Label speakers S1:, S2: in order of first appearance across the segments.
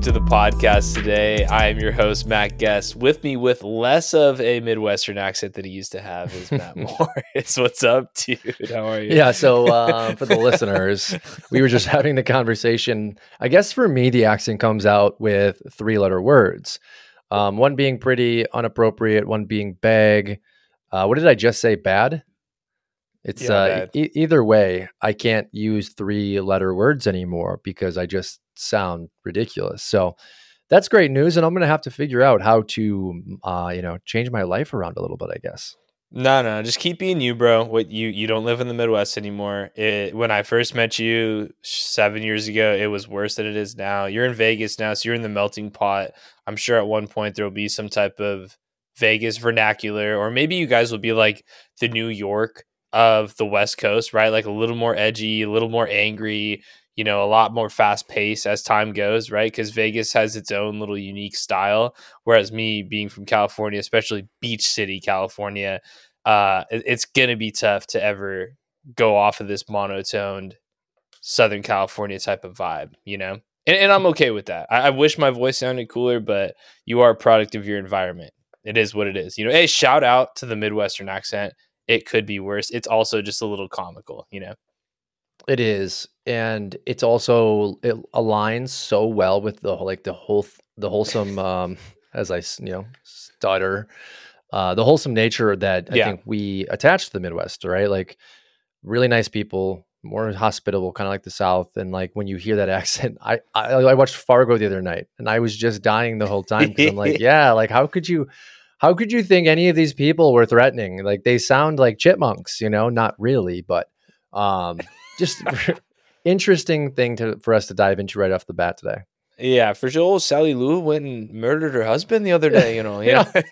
S1: Welcome to the podcast today. I am your host, Matt Guest. With me, with less of a Midwestern accent that he used to have, is Matt Morris. What's up, dude? How are you?
S2: Yeah, so uh, for the listeners, we were just having the conversation. I guess for me, the accent comes out with three letter words. Um, one being pretty unappropriate, one being bag. Uh, what did I just say? Bad? It's
S1: Yeah,
S2: uh, e- either way, I can't use three letter words anymore because I just sound ridiculous. So that's great news, and I'm going to have to figure out how to, uh, you know, change my life around a little bit. I guess.
S1: No, no, just keep being you, bro. What you you don't live in the Midwest anymore. It, when I first met you seven years ago, it was worse than it is now. You're in Vegas now, so you're in the melting pot. I'm sure at one point there will be some type of Vegas vernacular, or maybe you guys will be like the New York of the West Coast, right? Like a little more edgy, a little more angry. You know, a lot more fast pace as time goes, right? Because Vegas has its own little unique style. Whereas me being from California, especially Beach City, California, uh, it- it's gonna be tough to ever go off of this monotoned Southern California type of vibe, you know. And, and I'm okay with that. I, I wish my voice sounded cooler, but you are a product of your environment. It is what it is, you know. Hey, shout out to the Midwestern accent. It could be worse. It's also just a little comical, you know.
S2: It is, and it's also it aligns so well with the like the whole the wholesome, um, as I you know stutter, uh, the wholesome nature that I
S1: Yeah.
S2: think we attach to the Midwest, right? Like really nice people, more hospitable, kind of like the South. And like when you hear that accent, I, I I watched Fargo the other night, and I was just dying the whole time because I'm like, yeah, like how could you? How could you think any of these people were threatening? Like they sound like chipmunks, you know, not really, but um, just interesting thing to for us to dive into right off the bat today.
S1: Yeah, for sure. Sally Lou went and murdered her husband the other day. You know, yeah.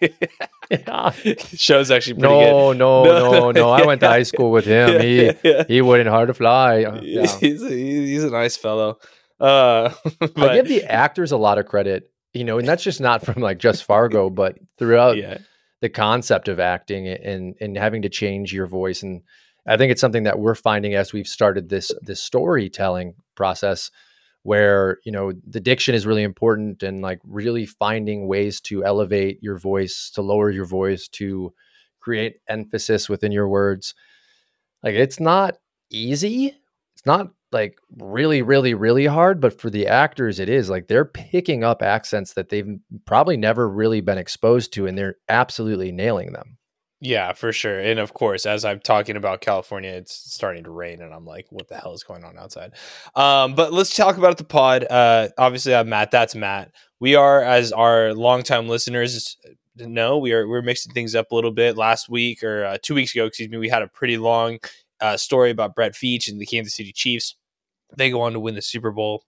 S2: Yeah.
S1: Show's actually pretty good.
S2: No, no, no, no. I went to high school with him. He he wouldn't hard to fly. Uh, Yeah.
S1: He's a, he's a nice fellow. Uh,
S2: I give the actors a lot of credit, you know, and that's just not from like just Fargo, but throughout
S1: yeah,
S2: the concept of acting and and having to change your voice. And I think it's something that we're finding as we've started this this storytelling process where, you know, the diction is really important and like really finding ways to elevate your voice, to lower your voice, to create emphasis within your words. Like it's not easy. It's not like really, really, really hard, but for the actors, it is like they're picking up accents that they've probably never really been exposed to, and they're absolutely nailing them.
S1: yeah, for sure. And of course, as I'm talking about California, it's starting to rain, and I'm like, what the hell is going on outside? Um, but let's talk about the pod. Uh, obviously, I'm Matt. That's Matt. We are, as our longtime listeners know, we are we're mixing things up a little bit. Last week or uh, two weeks ago, excuse me, we had a pretty long uh, story about Brett Veach and the Kansas City Chiefs. They go on to win the Super Bowl.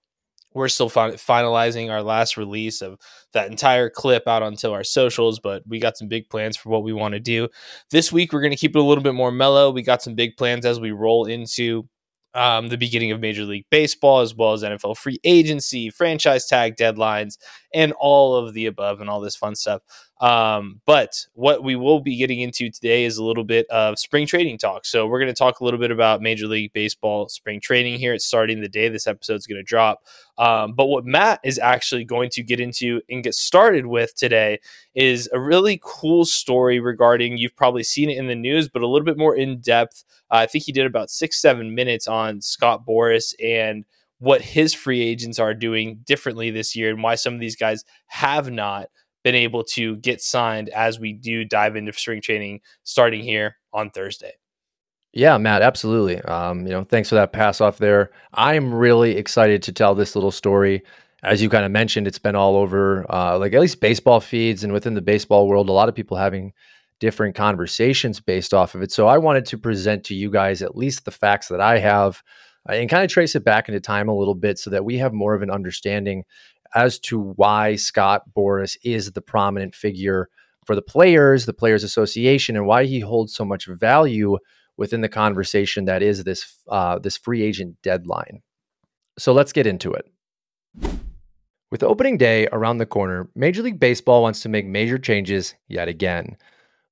S1: We're still fin- finalizing our last release of that entire clip out onto our socials, but we got some big plans for what we want to do. This week, we're going to keep it a little bit more mellow. We got some big plans as we roll into um, the beginning of Major League Baseball, as well as NFL free agency, franchise tag deadlines, and all of the above and all this fun stuff. Um, but what we will be getting into today is a little bit of spring trading talk. So we're going to talk a little bit about Major League Baseball spring trading here. It's starting the day this episode is going to drop. Um, but what Matt is actually going to get into and get started with today is a really cool story regarding, you've probably seen it in the news, but a little bit more in depth. Uh, I think he did about six, seven minutes on Scott Boras and what his free agents are doing differently this year and why some of these guys have not been able to get signed as we do dive into spring training starting here on Thursday.
S2: Yeah, Matt, absolutely. Um, you know, thanks for that pass off there. I'm really excited to tell this little story. As you kind of mentioned, it's been all over, uh, like at least baseball feeds and within the baseball world, a lot of people having different conversations based off of it. So I wanted to present to you guys at least the facts that I have uh, and kind of trace it back into time a little bit so that we have more of an understanding as to why Scott Boras is the prominent figure for the players, the Players Association, and why he holds so much value within the conversation that is this uh, this free agent deadline. So let's get into it. With opening day around the corner, Major League Baseball wants to make major changes yet again.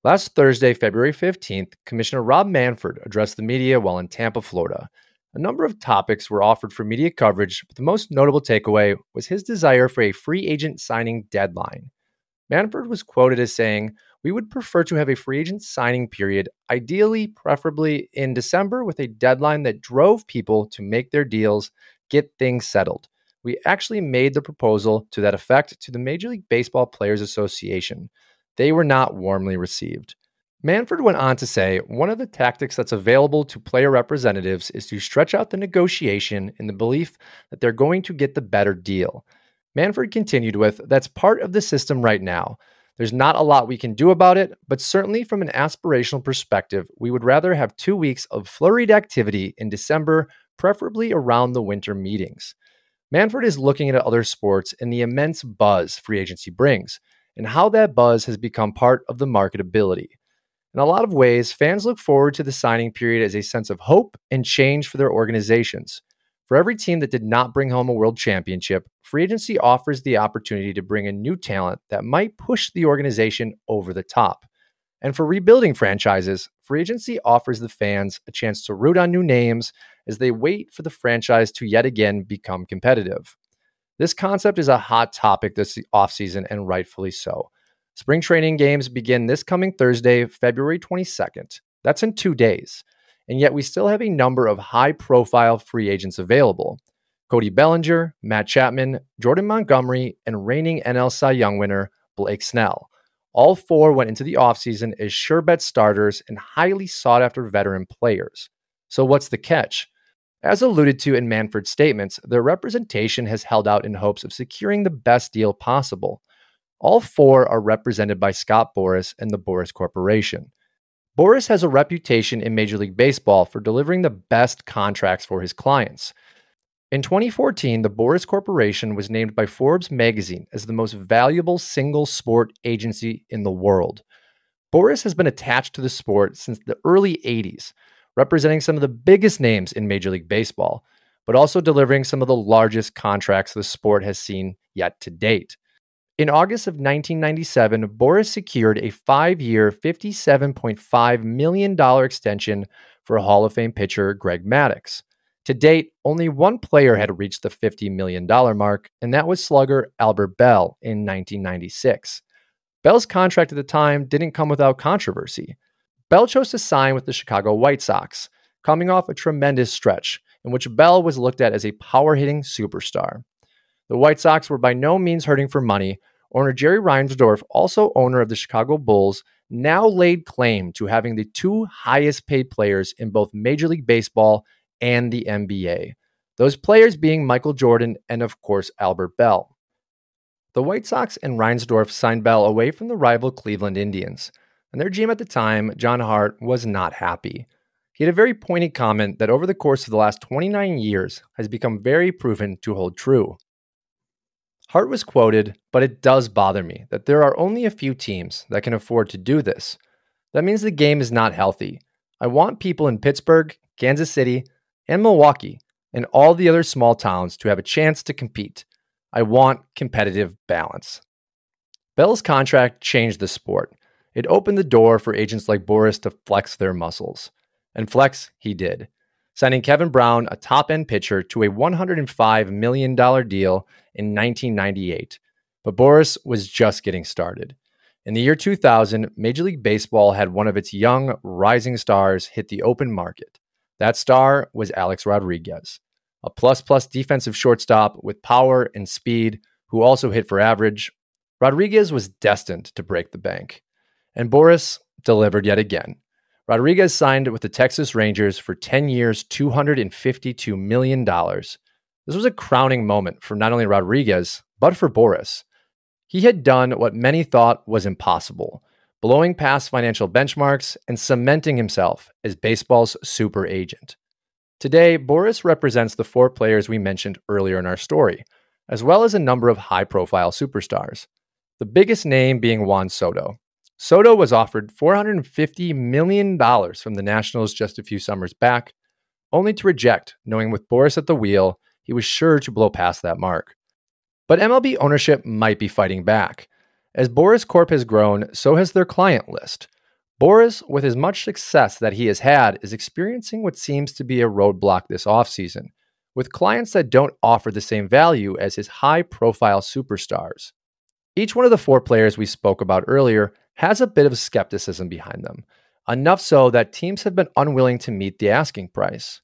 S2: Last Thursday, February 15th, Commissioner Rob Manfred addressed the media while in Tampa, Florida. A number of topics were offered for media coverage, but the most notable takeaway was his desire for a free agent signing deadline. Manfred was quoted as saying, We would prefer to have a free agent signing period, ideally, preferably in December, with a deadline that drove people to make their deals, get things settled. We actually made the proposal to that effect to the Major League Baseball Players Association. They were not warmly received. Manfred went on to say one of the tactics that's available to player representatives is to stretch out the negotiation in the belief that they're going to get the better deal. Manfred continued with That's part of the system right now. There's not a lot we can do about it, but certainly from an aspirational perspective, we would rather have two weeks of flurried activity in December, preferably around the winter meetings. Manfred is looking at other sports and the immense buzz free agency brings, and how that buzz has become part of the marketability. In a lot of ways, fans look forward to the signing period as a sense of hope and change for their organizations. For every team that did not bring home a world championship, free agency offers the opportunity to bring in new talent that might push the organization over the top. And for rebuilding franchises, free agency offers the fans a chance to root on new names as they wait for the franchise to yet again become competitive. This concept is a hot topic this offseason, and rightfully so. Spring training games begin this coming Thursday, February 22nd. That's in two days. And yet we still have a number of high profile free agents available. Cody Bellinger, Matt Chapman, Jordan Montgomery, and reigning NL Cy Young winner Blake Snell. All four went into the offseason as sure bet starters and highly sought after veteran players. So, what's the catch? As alluded to in Manfred's statements, their representation has held out in hopes of securing the best deal possible. All four are represented by Scott Boras and the Boras Corporation. Boras has a reputation in Major League Baseball for delivering the best contracts for his clients. In 2014, the Boras Corporation was named by Forbes magazine as the most valuable single sport agency in the world. Boras has been attached to the sport since the early 80s, representing some of the biggest names in Major League Baseball, but also delivering some of the largest contracts the sport has seen yet to date. In August of 1997, Boras secured a five year, $57.5 million extension for Hall of Fame pitcher Greg Maddux. To date, only one player had reached the $50 million mark, and that was slugger Albert Belle in 1996. Belle's contract at the time didn't come without controversy. Belle chose to sign with the Chicago White Sox, coming off a tremendous stretch in which Belle was looked at as a power hitting superstar. The White Sox were by no means hurting for money. Owner Jerry Reinsdorf, also owner of the Chicago Bulls, now laid claim to having the two highest paid players in both Major League Baseball and the NBA. Those players being Michael Jordan and, of course, Albert Belle. The White Sox and Reinsdorf signed Belle away from the rival Cleveland Indians, and their GM at the time, John Hart, was not happy. He had a very pointed comment that over the course of the last 29 years has become very proven to hold true. Hart was quoted, but it does bother me that there are only a few teams that can afford to do this. That means the game is not healthy. I want people in Pittsburgh, Kansas City, and Milwaukee, and all the other small towns to have a chance to compete. I want competitive balance. Belle's contract changed the sport. It opened the door for agents like Boras to flex their muscles. And flex he did signing Kevin Brown, a top end pitcher, to a $105 million deal in 1998. But Boras was just getting started. In the year 2000, Major League Baseball had one of its young, rising stars hit the open market. That star was Alex Rodriguez, a plus plus defensive shortstop with power and speed who also hit for average. Rodriguez was destined to break the bank. And Boras delivered yet again. Rodriguez signed with the Texas Rangers for 10 years, $252 million. This was a crowning moment for not only Rodriguez, but for Boras. He had done what many thought was impossible, blowing past financial benchmarks and cementing himself as baseball's super agent. Today, Boras represents the four players we mentioned earlier in our story, as well as a number of high profile superstars. The biggest name being Juan Soto, Soto was offered $450 million from the Nationals just a few summers back, only to reject, knowing with Boras at the wheel, he was sure to blow past that mark. But MLB ownership might be fighting back. As Boras Corp has grown, so has their client list. Boras, with as much success that he has had, is experiencing what seems to be a roadblock this offseason, with clients that don't offer the same value as his high profile superstars. Each one of the four players we spoke about earlier has a bit of skepticism behind them, enough so that teams have been unwilling to meet the asking price.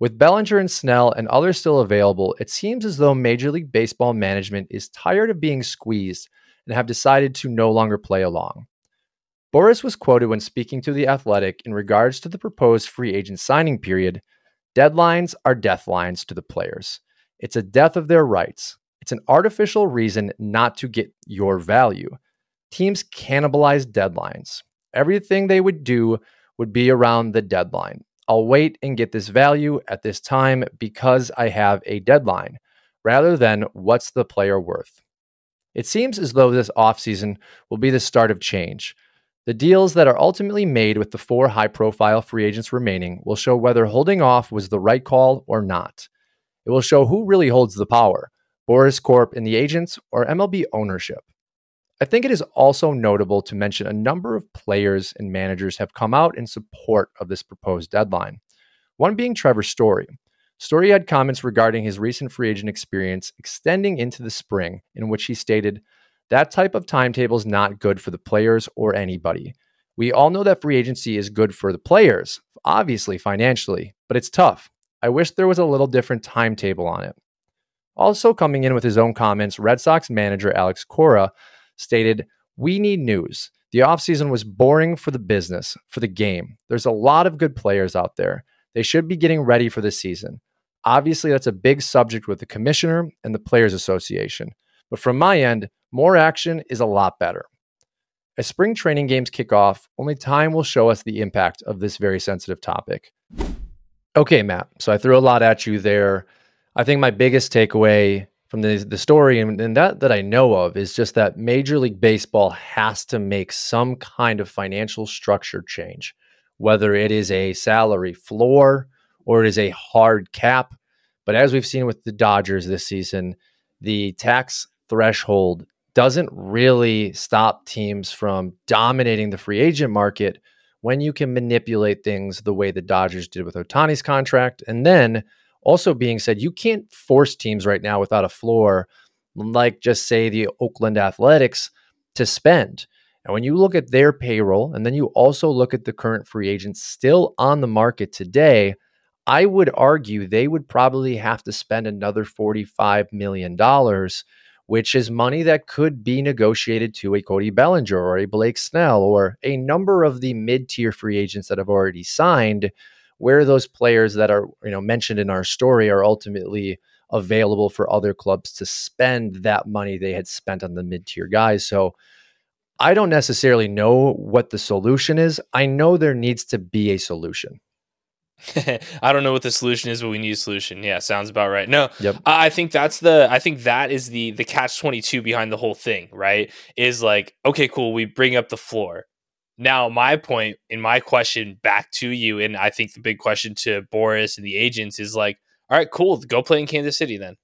S2: With Bellinger and Snell and others still available, it seems as though Major League Baseball management is tired of being squeezed and have decided to no longer play along. Boras was quoted when speaking to The Athletic in regards to the proposed free agent signing period deadlines are death lines to the players. It's a death of their rights. It's an artificial reason not to get your value. Teams cannibalize deadlines. Everything they would do would be around the deadline. I'll wait and get this value at this time because I have a deadline, rather than what's the player worth. It seems as though this offseason will be the start of change. The deals that are ultimately made with the four high profile free agents remaining will show whether holding off was the right call or not. It will show who really holds the power Boras Corp and the agents or MLB ownership. I think it is also notable to mention a number of players and managers have come out in support of this proposed deadline. One being Trevor Story. Story had comments regarding his recent free agent experience extending into the spring, in which he stated, That type of timetable is not good for the players or anybody. We all know that free agency is good for the players, obviously financially, but it's tough. I wish there was a little different timetable on it. Also, coming in with his own comments, Red Sox manager Alex Cora stated, We need news. The offseason was boring for the business, for the game. There's a lot of good players out there. They should be getting ready for the season. Obviously, that's a big subject with the commissioner and the Players Association. But from my end, more action is a lot better. As spring training games kick off, only time will show us the impact of this very sensitive topic. Okay, Matt. So I threw a lot at you there. I think my biggest takeaway from the, the story and, and that that I know of is just that Major League Baseball has to make some kind of financial structure change, whether it is a salary floor or it is a hard cap. But as we've seen with the Dodgers this season, the tax threshold doesn't really stop teams from dominating the free agent market when you can manipulate things the way the Dodgers did with Ohtani's contract. And then also, being said, you can't force teams right now without a floor, like just say the Oakland Athletics, to spend. And when you look at their payroll, and then you also look at the current free agents still on the market today, I would argue they would probably have to spend another $45 million, which is money that could be negotiated to a Cody Bellinger or a Blake Snell or a number of the mid tier free agents that have already signed where those players that are you know mentioned in our story are ultimately available for other clubs to spend that money they had spent on the mid-tier guys. So I don't necessarily know what the solution is. I know there needs to be a solution.
S1: I don't know what the solution is, but we need a solution. Yeah, sounds about right. No, yep. I think that's the I think that is the the catch 22 behind the whole thing, right? Is like, okay, cool, we bring up the floor. Now, my point in my question back to you, and I think the big question to Boras and the agents is like, all right, cool, go play in Kansas City then.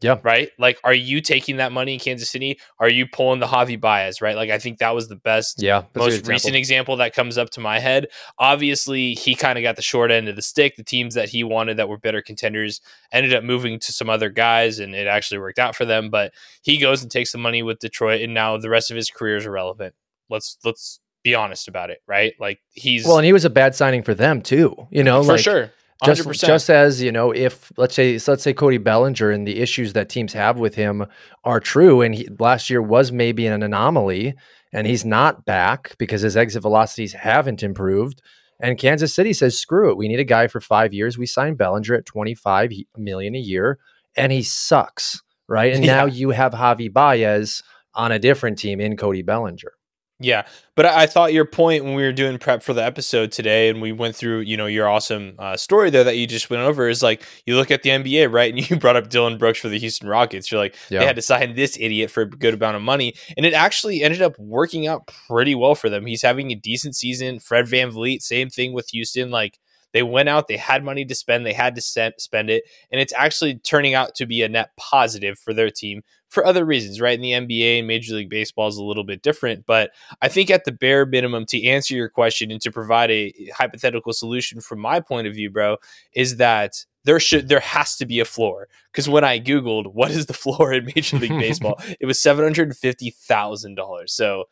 S2: Yeah.
S1: Right? Like, are you taking that money in Kansas City? Are you pulling the Javy Baez, right? Like, I think that was the best,
S2: yeah,
S1: most example. recent example that comes up to my head. Obviously, he kind of got the short end of the stick. The teams that he wanted that were better contenders ended up moving to some other guys, and it actually worked out for them. But he goes and takes the money with Detroit, and now the rest of his career is irrelevant. Let's let's be honest about it, right? Like he's
S2: well, and he was a bad signing for them too. You know,
S1: for
S2: like,
S1: sure.
S2: 100%. Just, just as you know, if let's say so let's say Cody Bellinger and the issues that teams have with him are true, and he, last year was maybe an anomaly, and he's not back because his exit velocities haven't improved. And Kansas City says, "Screw it, we need a guy for five years." We signed Bellinger at twenty five million a year, and he sucks, right? And yeah. now you have Javy Baez on a different team in Cody Bellinger.
S1: Yeah, but I, I, thought your point when we were doing prep for the episode today, and we went through, you know, your awesome uh, story there that you just went over is like you look at the NBA, right? And you brought up Dillon Brooks for the Houston Rockets. You're like, yeah. they had to sign this idiot for a good amount of money, and it actually ended up working out pretty well for them. He's having a decent season. Fred VanVleet, same thing with Houston. Like They went out, they had money to spend, they had to spend it, and it's actually turning out to be a net positive for their team for other reasons, right? In the NBA and Major League Baseball is a little bit different, but I think at the bare minimum, to answer your question and to provide a hypothetical solution from my point of view, bro, is that there should there has to be a floor because when I googled what is the floor in Major League Baseball, it was seven hundred fifty thousand dollars. So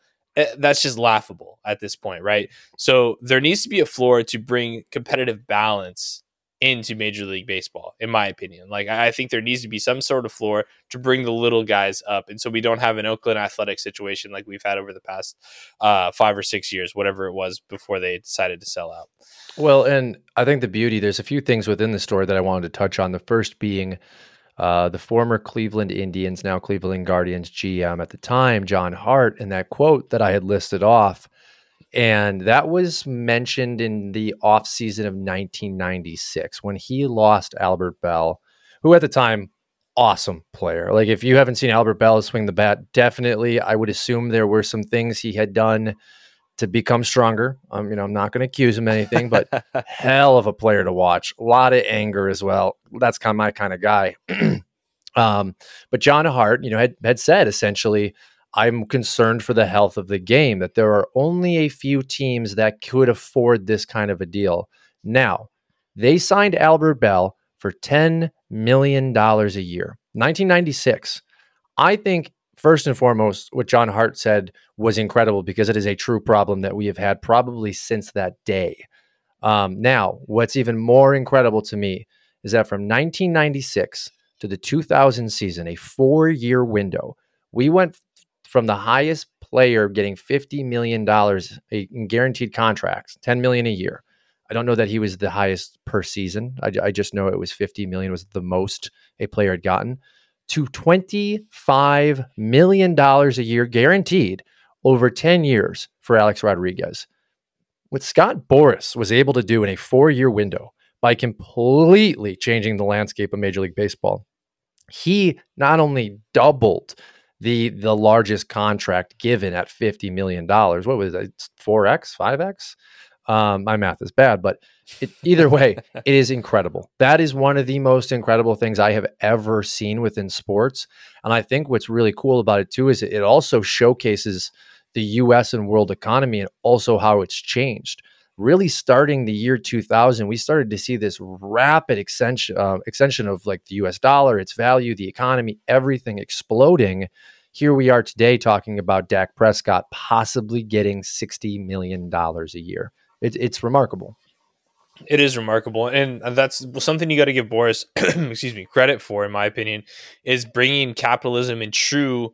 S1: that's just laughable at this point, right? So there needs to be a floor to bring competitive balance into Major League Baseball, in my opinion. Like I think there needs to be some sort of floor to bring the little guys up, and so we don't have an Oakland Athletic situation like we've had over the past uh, five or six years, whatever it was before they decided to sell out.
S2: Well, and I think the beauty there's a few things within the story that I wanted to touch on. The first being. Uh, the former Cleveland Indians, now Cleveland Guardians GM at the time, John Hart, and that quote that I had listed off and that was mentioned in the offseason of 1996 when he lost Albert Belle, who at the time, awesome player. Like, if you haven't seen Albert Belle swing the bat, definitely, I would assume there were some things he had done to become stronger. Um, you know, I'm not going to accuse him anything, but hell of a player to watch. A lot of anger as well. That's kind of my kind of guy. um, but John Hart, you know, had, had said essentially, I'm concerned for the health of the game, that there are only a few teams that could afford this kind of a deal. Now, they signed Albert Belle for $10 million a year. 1996. I think, first and foremost, what John Hart said was incredible because it is a true problem that we have had probably since that day. Um, now, what's even more incredible to me is that from 1996 to the 2000 season, a four year window, we went from the highest player getting $50 million in guaranteed contracts, 10 million a year. I don't know that he was the highest per season. I, I just know it was 50 million was the most a player had gotten to $25 million a year guaranteed over 10 years for Alex Rodriguez. What Scott Boras was able to do in a four year window by completely changing the landscape of Major League Baseball, he not only doubled the the largest contract given at fifty million dollars. What was it? Four x, five x. Um, my math is bad, but it, either way, it is incredible. That is one of the most incredible things I have ever seen within sports. And I think what's really cool about it too is it also showcases the U.S. and world economy and also how it's changed really starting the year 2000, we started to see this rapid extension, uh, extension of like the US dollar, its value, the economy, everything exploding. Here we are today talking about Dak Prescott possibly getting $60 million a year. It, it's remarkable.
S1: It is remarkable, and that's something you got to give Boras, excuse me, credit for, in my opinion, is bringing capitalism and true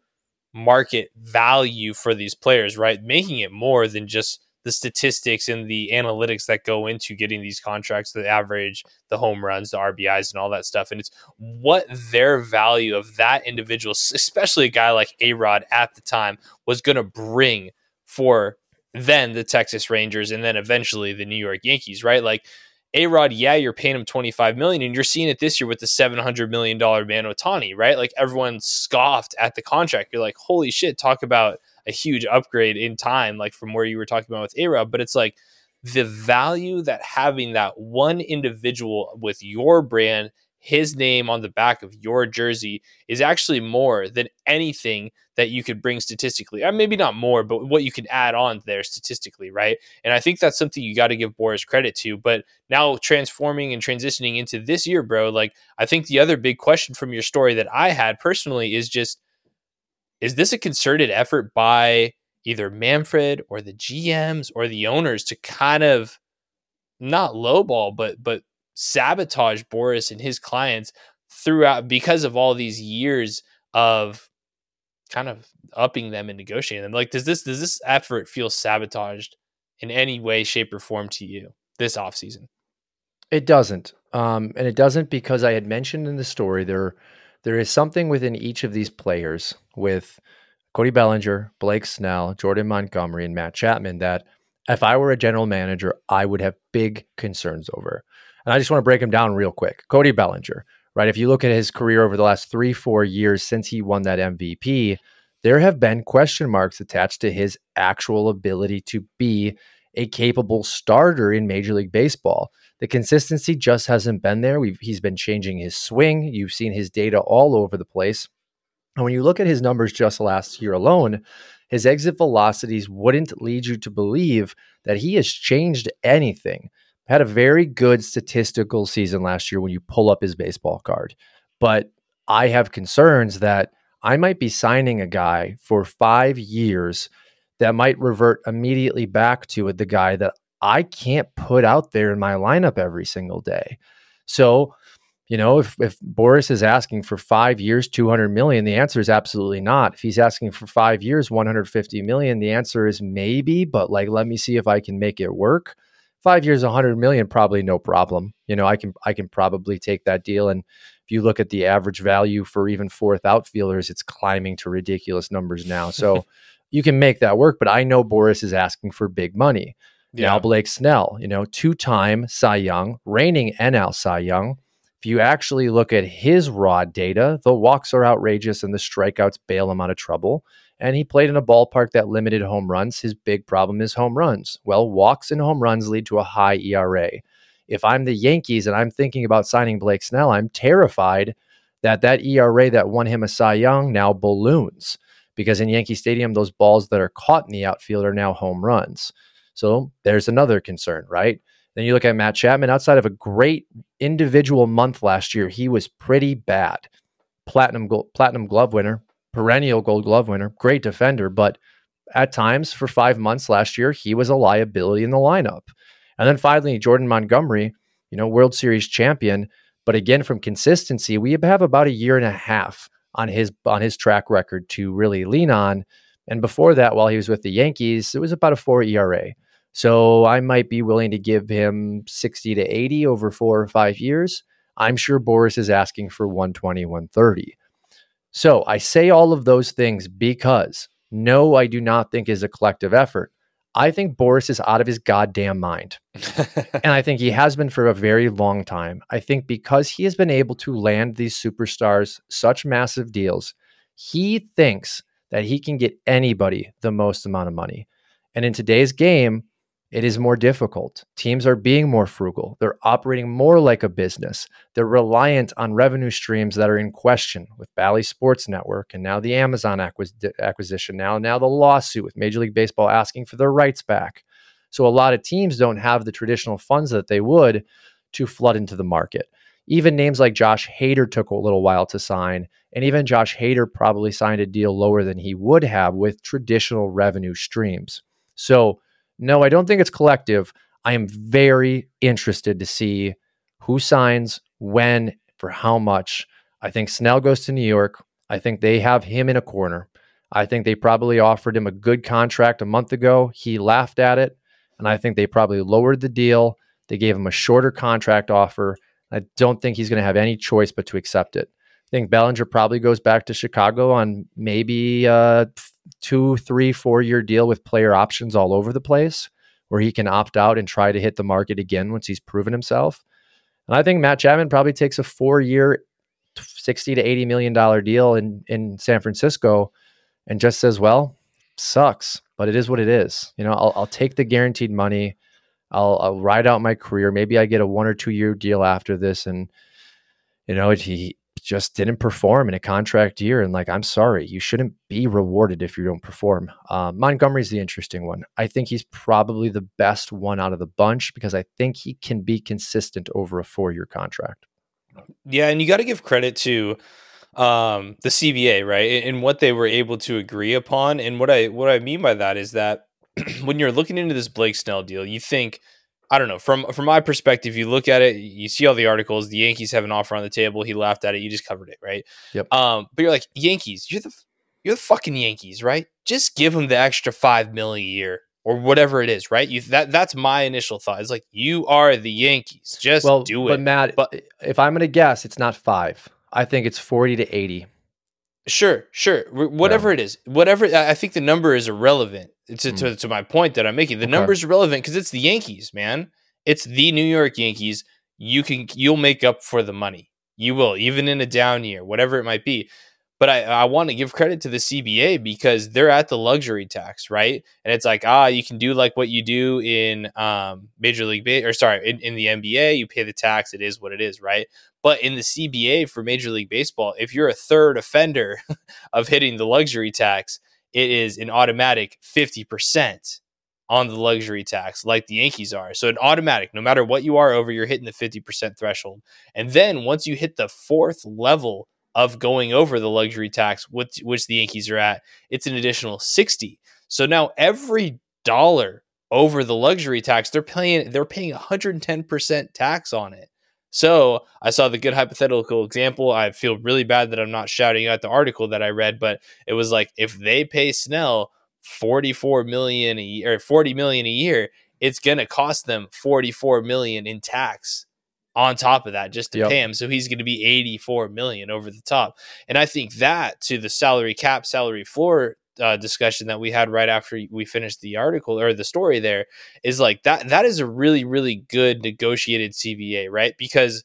S1: market value for these players, right? Making it more than just the statistics and the analytics that go into getting these contracts, the average, the home runs, the RBIs, and all that stuff. And it's what their value of that individual, especially a guy like A Rod at the time, was going to bring for then the Texas Rangers and then eventually the New York Yankees, right? Like, a Rod, yeah, you're paying him 25 million, and you're seeing it this year with the 700 million dollar man Ohtani, right? Like everyone scoffed at the contract. You're like, holy shit, talk about a huge upgrade in time, like from where you were talking about with A but it's like the value that having that one individual with your brand, his name on the back of your jersey is actually more than anything that you could bring statistically. Uh, maybe not more, but what you can add on there statistically, right? And I think that's something you got to give Boras credit to. But now transforming and transitioning into this year, bro, like I think the other big question from your story that I had personally is just is this a concerted effort by either Manfred or the GMs or the owners to kind of not lowball, but but sabotage Boras and his clients throughout because of all these years of kind of upping them and negotiating them. Like, does this does this effort feel sabotaged in any way, shape, or form to you this offseason?
S2: It doesn't. Um, and it doesn't because I had mentioned in the story there there is something within each of these players with Cody Bellinger, Blake Snell, Jordan Montgomery, and Matt Chapman that if I were a general manager, I would have big concerns over. And I just want to break him down real quick. Cody Bellinger, right? If you look at his career over the last three, four years since he won that MVP, there have been question marks attached to his actual ability to be a capable starter in Major League Baseball. The consistency just hasn't been there. We've, he's been changing his swing. You've seen his data all over the place. And when you look at his numbers just last year alone, his exit velocities wouldn't lead you to believe that he has changed anything. Had a very good statistical season last year when you pull up his baseball card. But I have concerns that I might be signing a guy for five years that might revert immediately back to the guy that I can't put out there in my lineup every single day. So, you know, if, if Boras is asking for five years, 200 million, the answer is absolutely not. If he's asking for five years, 150 million, the answer is maybe, but like, let me see if I can make it work. Five years, 100 million, probably no problem. You know, I can, I can probably take that deal. And if you look at the average value for even fourth outfielders, it's climbing to ridiculous numbers now. So you can make that work. But I know Boras is asking for big money. Yeah. Now Blake Snell, you know, two-time Cy Young, reigning NL Cy Young. If you actually look at his raw data, the walks are outrageous and the strikeouts bail him out of trouble. And he played in a ballpark that limited home runs. His big problem is home runs. Well, walks and home runs lead to a high ERA if I'm the Yankees and I'm thinking about signing Blake Snell, I'm terrified that that ERA that won him a Cy Young now balloons because in Yankee Stadium, those balls that are caught in the outfield are now home runs. So there's another concern, right? Then you look at Matt Chapman. Outside of a great individual month last year, he was pretty bad. Platinum platinum glove winner, perennial Gold Glove winner, great defender, but at times for five months last year, he was a liability in the lineup. And then finally, Jordan Montgomery, you know, World Series champion. But again, from consistency, we have about a year and a half on his on his track record to really lean on. And before that, while he was with the Yankees, it was about a four ERA. So I might be willing to give him 60 to 80 over four or five years. I'm sure Boras is asking for 120, 130. So I say all of those things because no, I do not think is a collective effort. I think Boras is out of his goddamn mind. and I think he has been for a very long time. I think because he has been able to land these superstars such massive deals, he thinks that he can get anybody the most amount of money. And in today's game, it is more difficult. Teams are being more frugal. They're operating more like a business. They're reliant on revenue streams that are in question with Bally Sports Network and now the Amazon acquisition, now now the lawsuit with Major League Baseball asking for their rights back. So a lot of teams don't have the traditional funds that they would to flood into the market. Even names like Josh Hader took a little while to sign, and even Josh Hader probably signed a deal lower than he would have with traditional revenue streams. So no, I don't think it's collective. I am very interested to see who signs, when, for how much. I think Snell goes to New York. I think they have him in a corner. I think they probably offered him a good contract a month ago. He laughed at it. And I think they probably lowered the deal. They gave him a shorter contract offer. I don't think he's going to have any choice but to accept it. I think Bellinger probably goes back to Chicago on maybe a two, three, four year deal with player options all over the place where he can opt out and try to hit the market again once he's proven himself. And I think Matt Chapman probably takes a four year, 60 to 80 million dollar deal in, in San Francisco and just says, well, sucks, but it is what it is. You know, I'll, I'll take the guaranteed money. I'll, I'll ride out my career. Maybe I get a one or two year deal after this. And, you know, he, just didn't perform in a contract year. And like, I'm sorry, you shouldn't be rewarded if you don't perform. Uh, Montgomery's the interesting one. I think he's probably the best one out of the bunch because I think he can be consistent over a four year contract.
S1: Yeah, and you got to give credit to um, the CBA, right, and what they were able to agree upon. And what I what I mean by that is that when you're looking into this Blake Snell deal, you think I don't know. From from my perspective, you look at it, you see all the articles. The Yankees have an offer on the table. He laughed at it. You just covered it, right?
S2: Yep.
S1: Um, but you're like Yankees. You're the you're the fucking Yankees, right? Just give them the extra five million a year or whatever it is, right? You that that's my initial thought. It's like you are the Yankees. Just well, do
S2: it. But Matt, but if I'm gonna guess, it's not five. I think it's forty to eighty.
S1: Sure, sure. Whatever yeah. it is, whatever. I think the number is irrelevant to, mm. to, to, my point that I'm making. The okay. number is irrelevant because it's the Yankees, man. It's the New York Yankees. You can you'll make up for the money. You will, even in a down year, whatever it might be. But I, I want to give credit to the CBA because they're at the luxury tax, right? And it's like, ah, you can do like what you do in um, Major League Ba- or sorry, in, in the NBA, you pay the tax. It is what it is, right? But in the CBA for Major League Baseball, if you're a third offender of hitting the luxury tax, it is an automatic 50% on the luxury tax, like the Yankees are. So, an automatic, no matter what you are over, you're hitting the 50% threshold. And then once you hit the fourth level of going over the luxury tax, which, which the Yankees are at, it's an additional 60. So now every dollar over the luxury tax, they're paying they're paying 110% tax on it. So I saw the good hypothetical example. I feel really bad that I'm not shouting out the article that I read, but it was like if they pay Snell 44 million a year or 40 million a year, it's going to cost them 44 million in tax on top of that just to yep. pay him. So he's going to be 84 million over the top. And I think that to the salary cap, salary floor uh, discussion that we had right after we finished the article or the story there is like that that is a really really good negotiated CBA, right? Because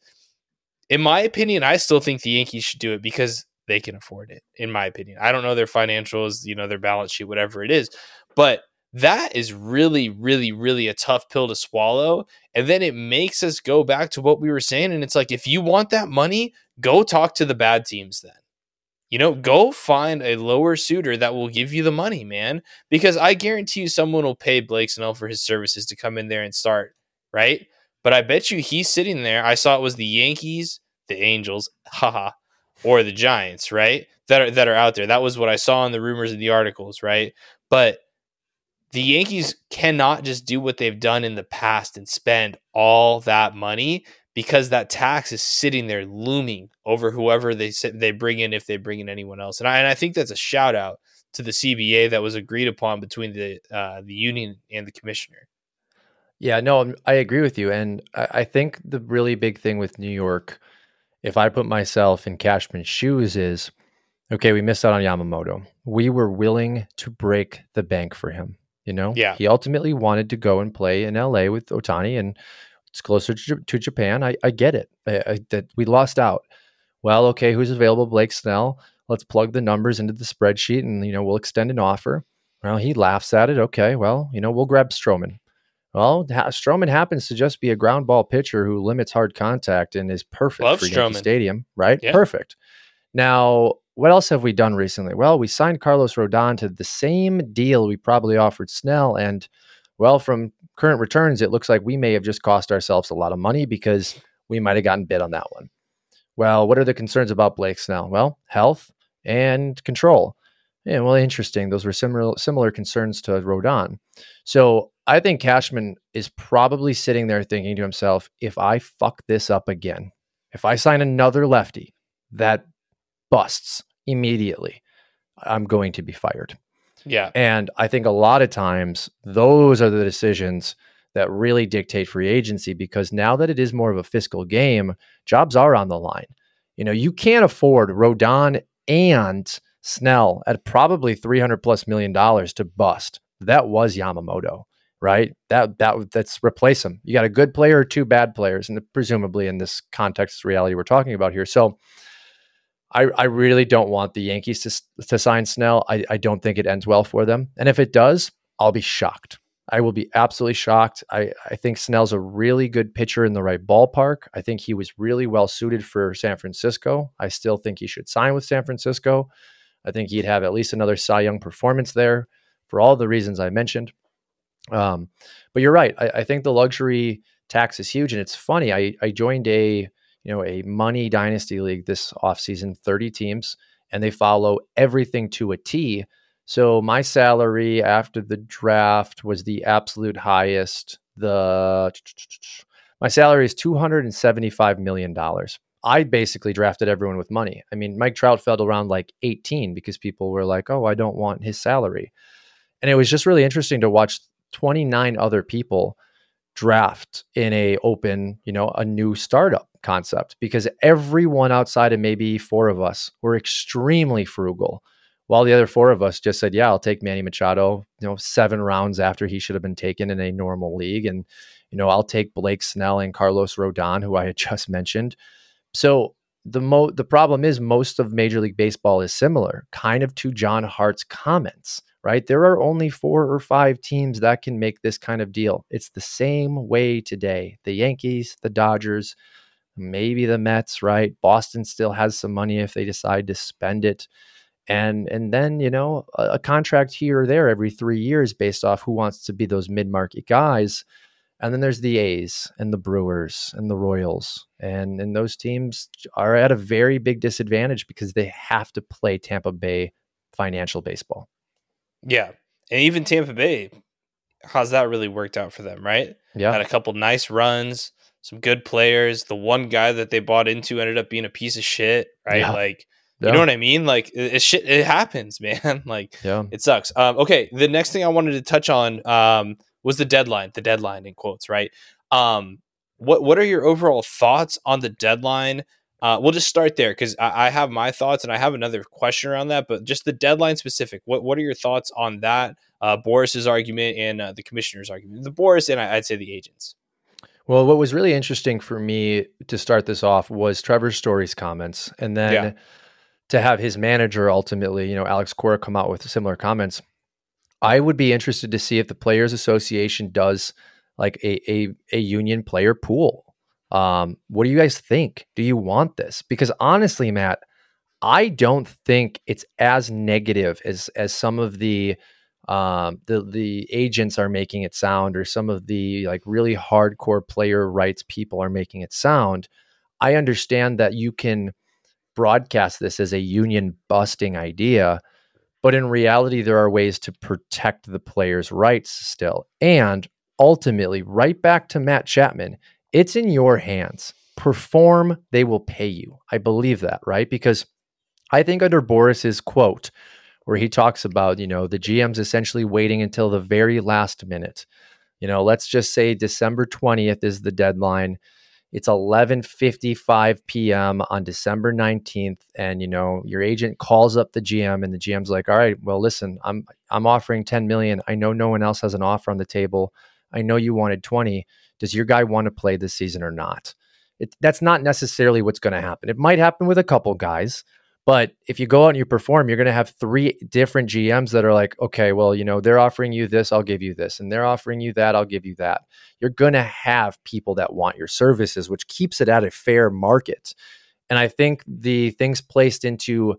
S1: in my opinion, I still think the Yankees should do it because they can afford it. In my opinion, I don't know their financials, you know, their balance sheet, whatever it is, but that is really, really, really a tough pill to swallow. And then it makes us go back to what we were saying. And it's like, if you want that money, go talk to the bad teams then you know, go find a lower suitor that will give you the money, man. Because I guarantee you someone will pay Blake Snell for his services to come in there and start, right? But I bet you he's sitting there. I saw it was the Yankees, the Angels, haha, or the Giants, right? That are that are out there. That was what I saw in the rumors and the articles, right? But the Yankees cannot just do what they've done in the past and spend all that money because that tax is sitting there looming over whoever they they bring in if they bring in anyone else. And I, and I think that's a shout out to the CBA that was agreed upon between the uh, the union and the commissioner.
S2: Yeah, no, I agree with you, and I, I think the really big thing with New York, if I put myself in Cashman's shoes, is okay. We missed out on Yamamoto. We were willing to break the bank for him. You know,
S1: yeah.
S2: He ultimately wanted to go and play in LA with Ohtani, and it's closer to, to Japan. I, I get it. I, I, that we lost out. Well, okay, who's available? Blake Snell. Let's plug the numbers into the spreadsheet, and you know we'll extend an offer. Well, he laughs at it. Okay, well, you know we'll grab Stroman. Well, ha- Stroman happens to just be a ground ball pitcher who limits hard contact and is perfect Love for Stroman. Yankee Stadium, right? Yeah. Perfect. Now, what else have we done recently? Well, we signed Carlos Rodon to the same deal we probably offered Snell, and well, from current returns, it looks like we may have just cost ourselves a lot of money because we might have gotten bid on that one. Well, what are the concerns about Blake Snell? Well, health and control. Yeah, well, interesting. Those were similar similar concerns to Rodon. So I think Cashman is probably sitting there thinking to himself, if I fuck this up again, if I sign another lefty that busts immediately, I'm going to be fired.
S1: Yeah.
S2: And I think a lot of times those are the decisions that really dictate free agency because now that it is more of a fiscal game, jobs are on the line. You know, you can't afford Rodon and Snell at probably 300 plus million dollars to bust. That was Yamamoto, right? That that that's replace him. You got a good player or two bad players and presumably in this context reality we're talking about here. So I, I really don't want the Yankees to, to sign Snell. I, I don't think it ends well for them. And if it does, I'll be shocked. I will be absolutely shocked. I, I think Snell's a really good pitcher in the right ballpark. I think he was really well suited for San Francisco. I still think he should sign with San Francisco. I think he'd have at least another Cy Young performance there for all the reasons I mentioned. Um, but you're right. I, I think the luxury tax is huge. And it's funny. I, I joined a you know, a money dynasty league this offseason, 30 teams, and they follow everything to a T. So my salary after the draft was the absolute highest. The my salary is $275 million. I basically drafted everyone with money. I mean, Mike Trout fell around like 18 because people were like, oh, I don't want his salary. And it was just really interesting to watch 29 other people draft in a open, you know, a new startup concept because everyone outside of maybe four of us were extremely frugal. While the other four of us just said, "Yeah, I'll take Manny Machado," you know, seven rounds after he should have been taken in a normal league, and you know, I'll take Blake Snell and Carlos Rodon, who I had just mentioned. So the mo the problem is most of Major League Baseball is similar, kind of to John Hart's comments, right? There are only four or five teams that can make this kind of deal. It's the same way today. The Yankees, the Dodgers, maybe the Mets, right? Boston still has some money if they decide to spend it. And and then, you know, a, a contract here or there every 3 years based off who wants to be those mid-market guys. And then there's the A's and the Brewers and the Royals. And and those teams are at a very big disadvantage because they have to play Tampa Bay financial baseball.
S1: Yeah. And even Tampa Bay, how's that really worked out for them, right?
S2: Yeah.
S1: Had a couple nice runs some good players. The one guy that they bought into ended up being a piece of shit, right? Yeah. Like, yeah. you know what I mean? Like, it, it, shit, it happens, man. like, yeah. it sucks. Um, okay, the next thing I wanted to touch on um, was the deadline. The deadline in quotes, right? Um, what What are your overall thoughts on the deadline? Uh, we'll just start there because I, I, have my thoughts and I have another question around that. But just the deadline specific, what what are your thoughts on that? Uh, Boras's argument and uh, the commissioner's argument. The Boras and I, I'd say the agents.
S2: Well, what was really interesting for me to start this off was Trevor Story's comments, and then yeah. to have his manager ultimately, you know, Alex Cora, come out with similar comments. I would be interested to see if the Players Association does like a a, a union player pool. Um, what do you guys think? Do you want this? Because honestly, Matt, I don't think it's as negative as as some of the um, the the agents are making it sound, or some of the like really hardcore player rights people are making it sound. I understand that you can broadcast this as a union busting idea, but in reality, there are ways to protect the players' rights still. And ultimately, right back to Matt Chapman, it's in your hands. Perform, they will pay you. I believe that, right? Because I think under Boras's quote, where he talks about, you know, the GM's essentially waiting until the very last minute. You know, let's just say December 20th is the deadline. It's 11:55 p.m. on December 19th and you know, your agent calls up the GM and the GM's like, "All right, well listen, I'm I'm offering 10 million. I know no one else has an offer on the table. I know you wanted 20. Does your guy want to play this season or not?" It, that's not necessarily what's going to happen. It might happen with a couple guys, but if you go out and you perform, you're going to have three different GMs that are like, okay, well, you know, they're offering you this, I'll give you this. And they're offering you that, I'll give you that. You're going to have people that want your services, which keeps it at a fair market. And I think the things placed into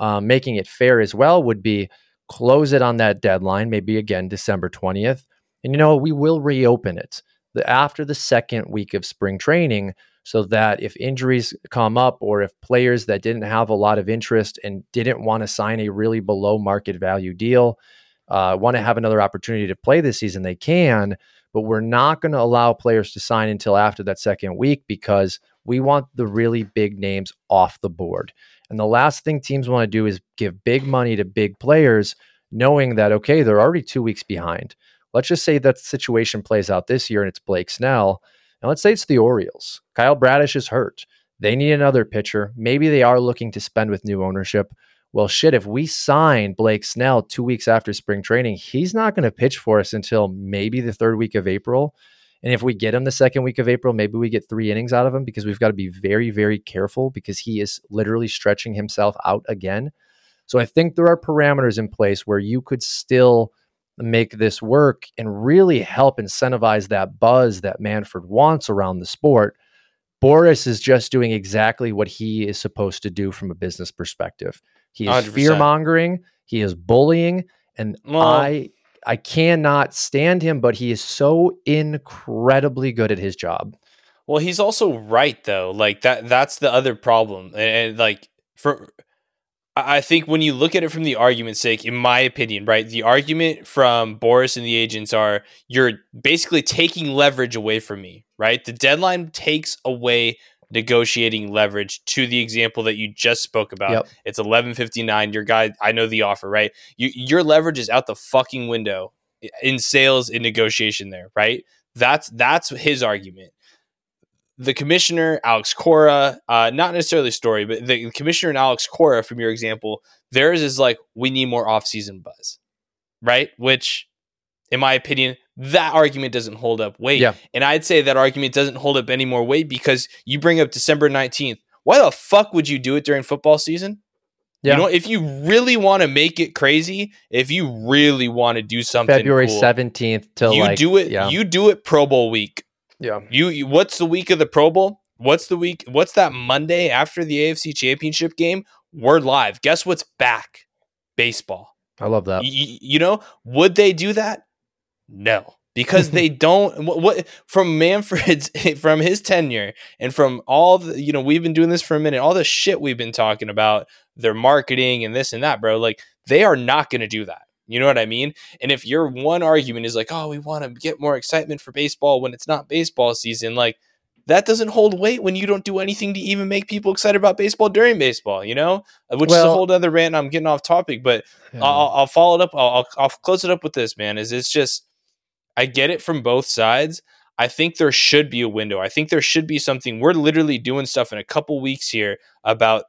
S2: um, making it fair as well would be close it on that deadline, maybe again, December 20th. And, you know, we will reopen it the, after the second week of spring training so that if injuries come up or if players that didn't have a lot of interest and didn't want to sign a really below market value deal uh, want to have another opportunity to play this season, they can. But we're not going to allow players to sign until after that second week because we want the really big names off the board. And the last thing teams want to do is give big money to big players, knowing that, okay, they're already two weeks behind. Let's just say that situation plays out this year and it's Blake Snell now, let's say it's the Orioles. Kyle Bradish is hurt. They need another pitcher. Maybe they are looking to spend with new ownership. Well, shit, if we sign Blake Snell two weeks after spring training, he's not going to pitch for us until maybe the third week of April. And if we get him the second week of April, maybe we get three innings out of him because we've got to be very, very careful because he is literally stretching himself out again. So I think there are parameters in place where you could still make this work and really help incentivize that buzz that Manfred wants around the sport. Boras is just doing exactly what he is supposed to do from a business perspective. He is fear mongering, he is bullying, and well, I I cannot stand him, but he is so incredibly good at his job.
S1: Well, he's also right though. Like that that's the other problem. And, and like for I think when you look at it from the argument's sake, in my opinion, right, the argument from Boras and the agents are you're basically taking leverage away from me, right? The deadline takes away negotiating leverage to the example that you just spoke about. Yep. It's 11:59. Your guy, I know the offer, right? You, your leverage is out the fucking window in sales in negotiation there, right? That's that's his argument the commissioner, Alex Cora, uh, not necessarily story, but the commissioner and Alex Cora, from your example, theirs is like, we need more offseason buzz, right? Which, in my opinion, that argument doesn't hold up weight. Yeah. And I'd say that argument doesn't hold up any more weight because you bring up December 19th. Why the fuck would you do it during football season?
S2: Yeah.
S1: You know, if you really want to make it crazy, if you really want to do something,
S2: February
S1: cool,
S2: seventeenth till
S1: you
S2: like,
S1: do it.
S2: Yeah,
S1: You do it Pro Bowl week.
S2: Yeah.
S1: You, you what's the week of the Pro Bowl? What's the week? What's that Monday after the AFC Championship game? We're live. Guess what's back? Baseball.
S2: I love that.
S1: Y- you know, would they do that? No, because they don't. What, what from Manfred's from his tenure and from all the you know we've been doing this for a minute. All the shit we've been talking about their marketing and this and that, bro. Like they are not going to do that. You know what I mean? And if your one argument is like, oh, we want to get more excitement for baseball when it's not baseball season, like that doesn't hold weight when you don't do anything to even make people excited about baseball during baseball, you know? Uh, Which is a whole other rant. I'm getting off topic, but
S2: Yeah.
S1: I'll, I'll follow it up. I'll, I'll, I'll close it up with this, man. Is it's just, I get it from both sides. I think there should be a window. I think there should be something. We're literally doing stuff in a couple weeks here about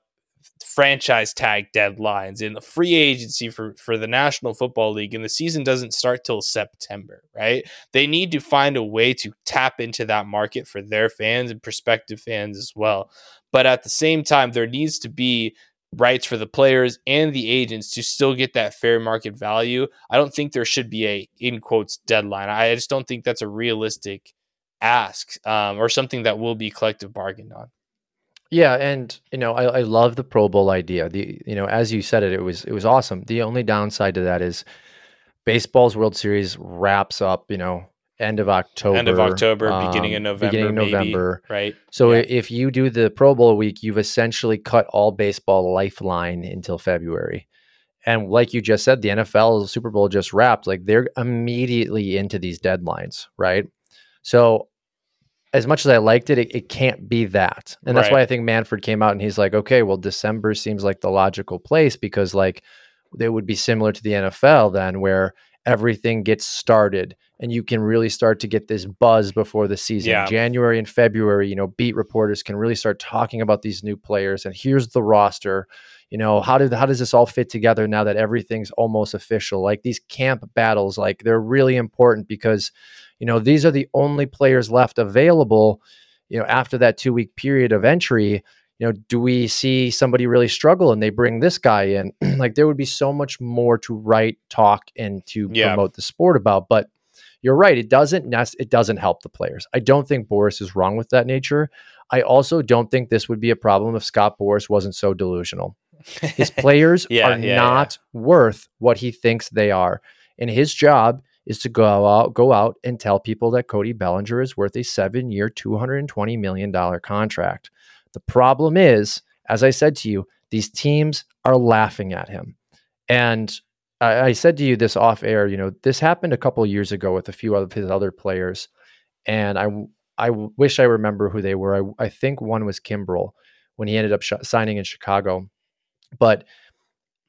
S1: franchise tag deadlines and the free agency for for the National Football League and the season doesn't start till September, right? They need to find a way to tap into that market for their fans and prospective fans as well. But at the same time there needs to be rights for the players and the agents to still get that fair market value. I don't think there should be a in quotes deadline. I just don't think that's a realistic ask um, or something that will be collective bargained on.
S2: Yeah, and you know, I, I love the Pro Bowl idea. The you know, as you said it, it was it was awesome. The only downside to that is baseball's World Series wraps up, you know, end of October.
S1: End of October, beginning of
S2: um,
S1: November,
S2: beginning of
S1: maybe,
S2: November.
S1: right?
S2: So
S1: Yeah.
S2: if you do the Pro Bowl week, you've essentially cut all baseball lifeline until February. And like you just said, the NFL Super Bowl just wrapped. Like they're immediately into these deadlines, right? So as much as I liked it, it, it can't be that. And that's
S1: Right.
S2: why I think Manfred came out and he's like, okay, well, December seems like the logical place because like it would be similar to the NFL then where everything gets started and you can really start to get this buzz before the season.
S1: Yeah.
S2: January and February, you know, beat reporters can really start talking about these new players and here's the roster. You know, how did how does this all fit together now that everything's almost official? Like these camp battles, like they're really important because, you know, these are the only players left available, you know, after that two week period of entry you know, do we see somebody really struggle and they bring this guy in? like there would be so much more to write, talk, and to
S1: Yeah.
S2: promote the sport about. But you're right, it doesn't it doesn't help the players. I don't think Boras is wrong with that nature. I also don't think this would be a problem if Scott Boras wasn't so delusional. His players
S1: Yeah,
S2: are
S1: yeah,
S2: not worth what he thinks they are. And his job is to go out, go out and tell people that Cody Bellinger is worth a hundred and twenty million dollar contract. The problem is, as I said to you, these teams are laughing at him. And I, I said to you this off air, you know, this happened a couple years ago with a few of his other players. And I, I wish I remember who they were. I, I think one was Kimbrel when he ended up sh- signing in Chicago. But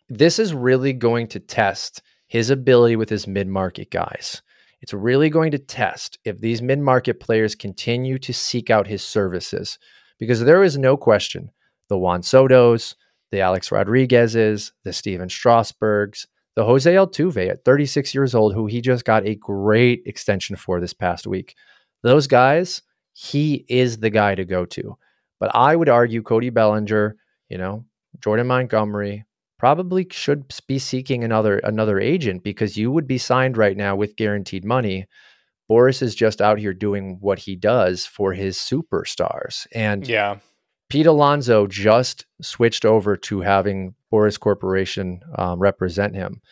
S2: this is really going to test his ability with his mid market guys. It's really going to test if these mid market players continue to seek out his services because there is no question the Juan Soto's, the Alex Rodriguez's, the Steven Strasburgs, the Jose Altuve at 36 years old, who he just got a great extension for this past week. Those guys, he is the guy to go to. But I would argue Cody Bellinger, you know, Jordan Montgomery probably should be seeking another another agent because you would be signed right now with guaranteed money. Boras is just out here doing what he does for his superstars. And
S1: Yeah.
S2: Pete Alonso just switched over to having Boras Corporation um, represent him.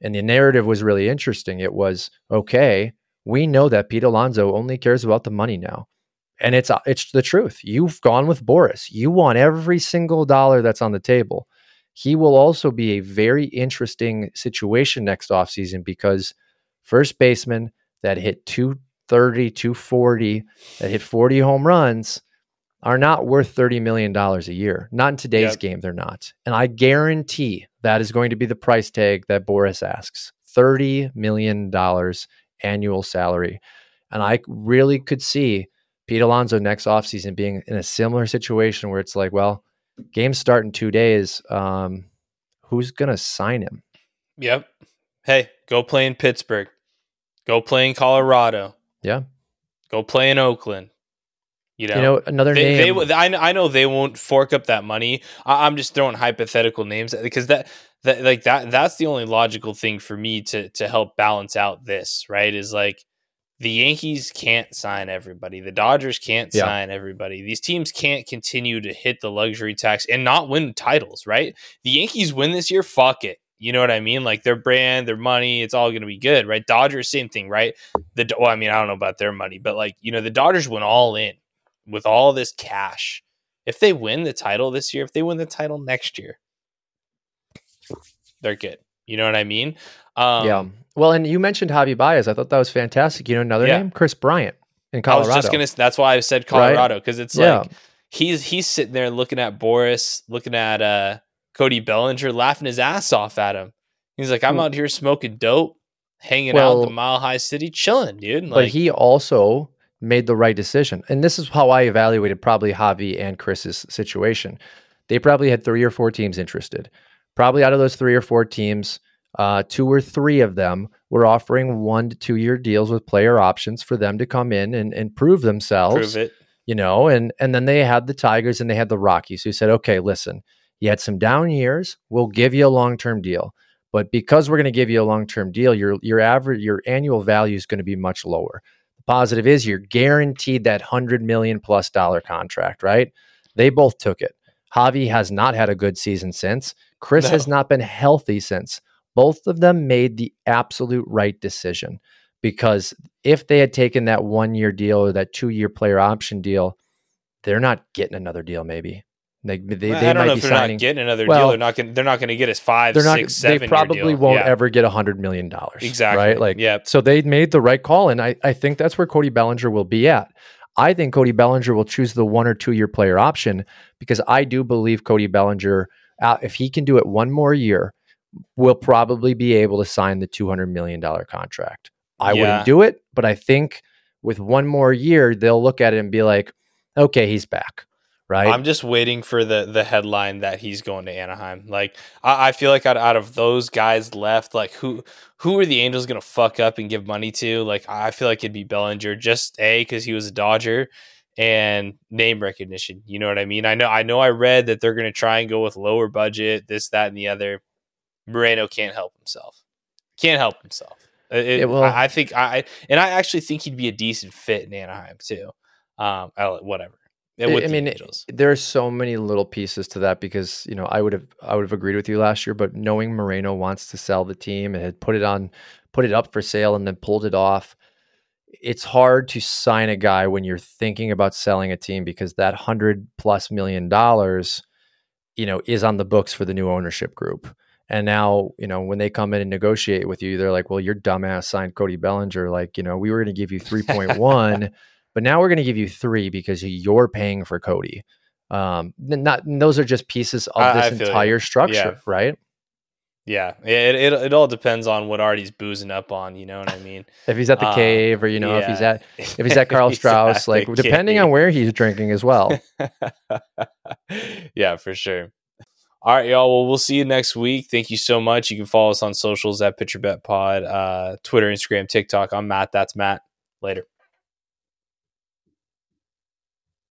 S2: And the narrative was really interesting. It was okay, we know that Pete Alonso only cares about the money now. And it's it's the truth. You've gone with Boras. You want every single dollar that's on the table. He will also be a very interesting situation next offseason because first baseman that hit 230, 240, that hit 40 home runs are not worth $30 million a year. Not in today's
S1: Yep.
S2: game, they're not. And I guarantee that is going to be the price tag that Boras asks $30 million annual salary. And I really could see Pete Alonso next offseason being in a similar situation where it's like, well, games start in two days. Um, who's to sign him?
S1: Yep. Hey, go play in Pittsburgh. Go play in Colorado.
S2: Yeah.
S1: Go play in Oakland. You know,
S2: You know, another
S1: they, they
S2: name.
S1: w- I, I know they won't fork up that money. I, I'm just throwing hypothetical names because that that like that that's the only logical thing for me to to help balance out this right is like the Yankees can't sign everybody. The Dodgers can't
S2: Yeah.
S1: sign everybody. These teams can't continue to hit the luxury tax and not win titles, right? The Yankees win this year, fuck it. You know what I mean? Like their brand, their money, it's all going to be good, right? Dodgers, same thing, right? The well, I mean, I don't know about their money, but like you know, the Dodgers went all in with all this cash. If they win the title this year, if they win the title next year, they're good. You know what I mean? Um,
S2: yeah. Well, and you mentioned Javy Baez. I thought that was fantastic. You know, another
S1: Yeah.
S2: name, Kris Bryant in
S1: I
S2: Colorado.
S1: was just gonna. That's why I said Colorado because it's
S2: Yeah.
S1: like he's he's sitting there looking at Boras, looking at uh Cody Bellinger, laughing his ass off at him. He's like, I'm
S2: Mm.
S1: out here smoking dope, hanging out
S2: Well-
S1: in the Mile High City, chilling, dude.
S2: but he also made the right decision. And this is how I evaluated probably Javy and Kris's situation. They probably had three or four teams interested. Probably out of those three or four teams, uh, two or three of them were offering one to two year deals with player options for them to come in and, and prove themselves.
S1: prove it.
S2: you know, and and then they had the Tigers and they had the Rockies who said, okay, listen, you had some down years, we'll give you a long term deal, but because we're going to give you a long term deal, your your average your annual value is going to be much lower. The positive is you're guaranteed that hundred million plus dollar contract, right? They both took it. Javy has not had a good season since. Kris
S1: No.
S2: has not been healthy since. Both of them made the absolute right decision because if they had taken that one year deal or that two year player option deal, they're not getting another deal. Maybe they they, they
S1: I don't
S2: might
S1: know
S2: be
S1: if they're
S2: signing.
S1: not getting another
S2: well,
S1: deal. They're not going. They're not going to get us 5
S2: they're not.
S1: six, seven.
S2: they probably won't
S1: Yeah,
S2: ever get a hundred million dollars.
S1: Exactly.
S2: Right. Like.
S1: Yep.
S2: So they made the right call, and I I think that's where Cody Bellinger will be at. I think Cody Bellinger will choose the one or two year player option because I do believe Cody Bellinger, uh, if he can do it one more year, will probably be able to sign the two hundred million dollar contract. I
S1: Yeah.
S2: wouldn't do it, but I think with one more year, they'll look at it and be like, okay, he's back. Right.
S1: I'm just waiting for the the headline that he's going to Anaheim. Like I, I feel like out, out of those guys left, like who who are the Angels going to fuck up and give money to? Like I feel like it'd be Bellinger, just a because he was a Dodger and name recognition. You know what I mean? I know I know. I read that they're going to try and go with lower budget, this, that, and the other. Moreno can't help himself. Can't help himself. It- it-
S2: Yeah, well-
S1: I, I think I and I actually think he'd be a decent fit in Anaheim too. Um, whatever.
S2: I- mean,
S1: Angels.
S2: there are so many little pieces to that because you know I would have I would have agreed with you last year, but knowing Moreno wants to sell the team and had put it on put it up for sale and then pulled it off, it's hard to sign a guy when you're thinking about selling a team because that hundred plus million dollars, you know, is on the books for the new ownership group. And now, you know, when they come in and negotiate with you, they're like, "Well, your dumbass signed Cody Bellinger. Like, you know, we were going to give you three point one, but now we're going to give you three because you're paying for Cody." Um, not those are just pieces of
S1: I-
S2: this
S1: I you.
S2: entire structure,
S1: Yeah.
S2: right?
S1: Yeah, it, it it all depends on what Artie's boozing up on. You know what I mean?
S2: If he's at the
S1: Uh,
S2: cave, or you know, if he's at if he's at Karl Strauss, like depending on where he's drinking as well.
S1: yeah, for sure. All right, y'all. Well, we'll see you next week. Thank you so much. You can follow us on socials at Pitcher Bet Pod, uh, Twitter, Instagram, TikTok. I'm Matt. That's Matt. Later.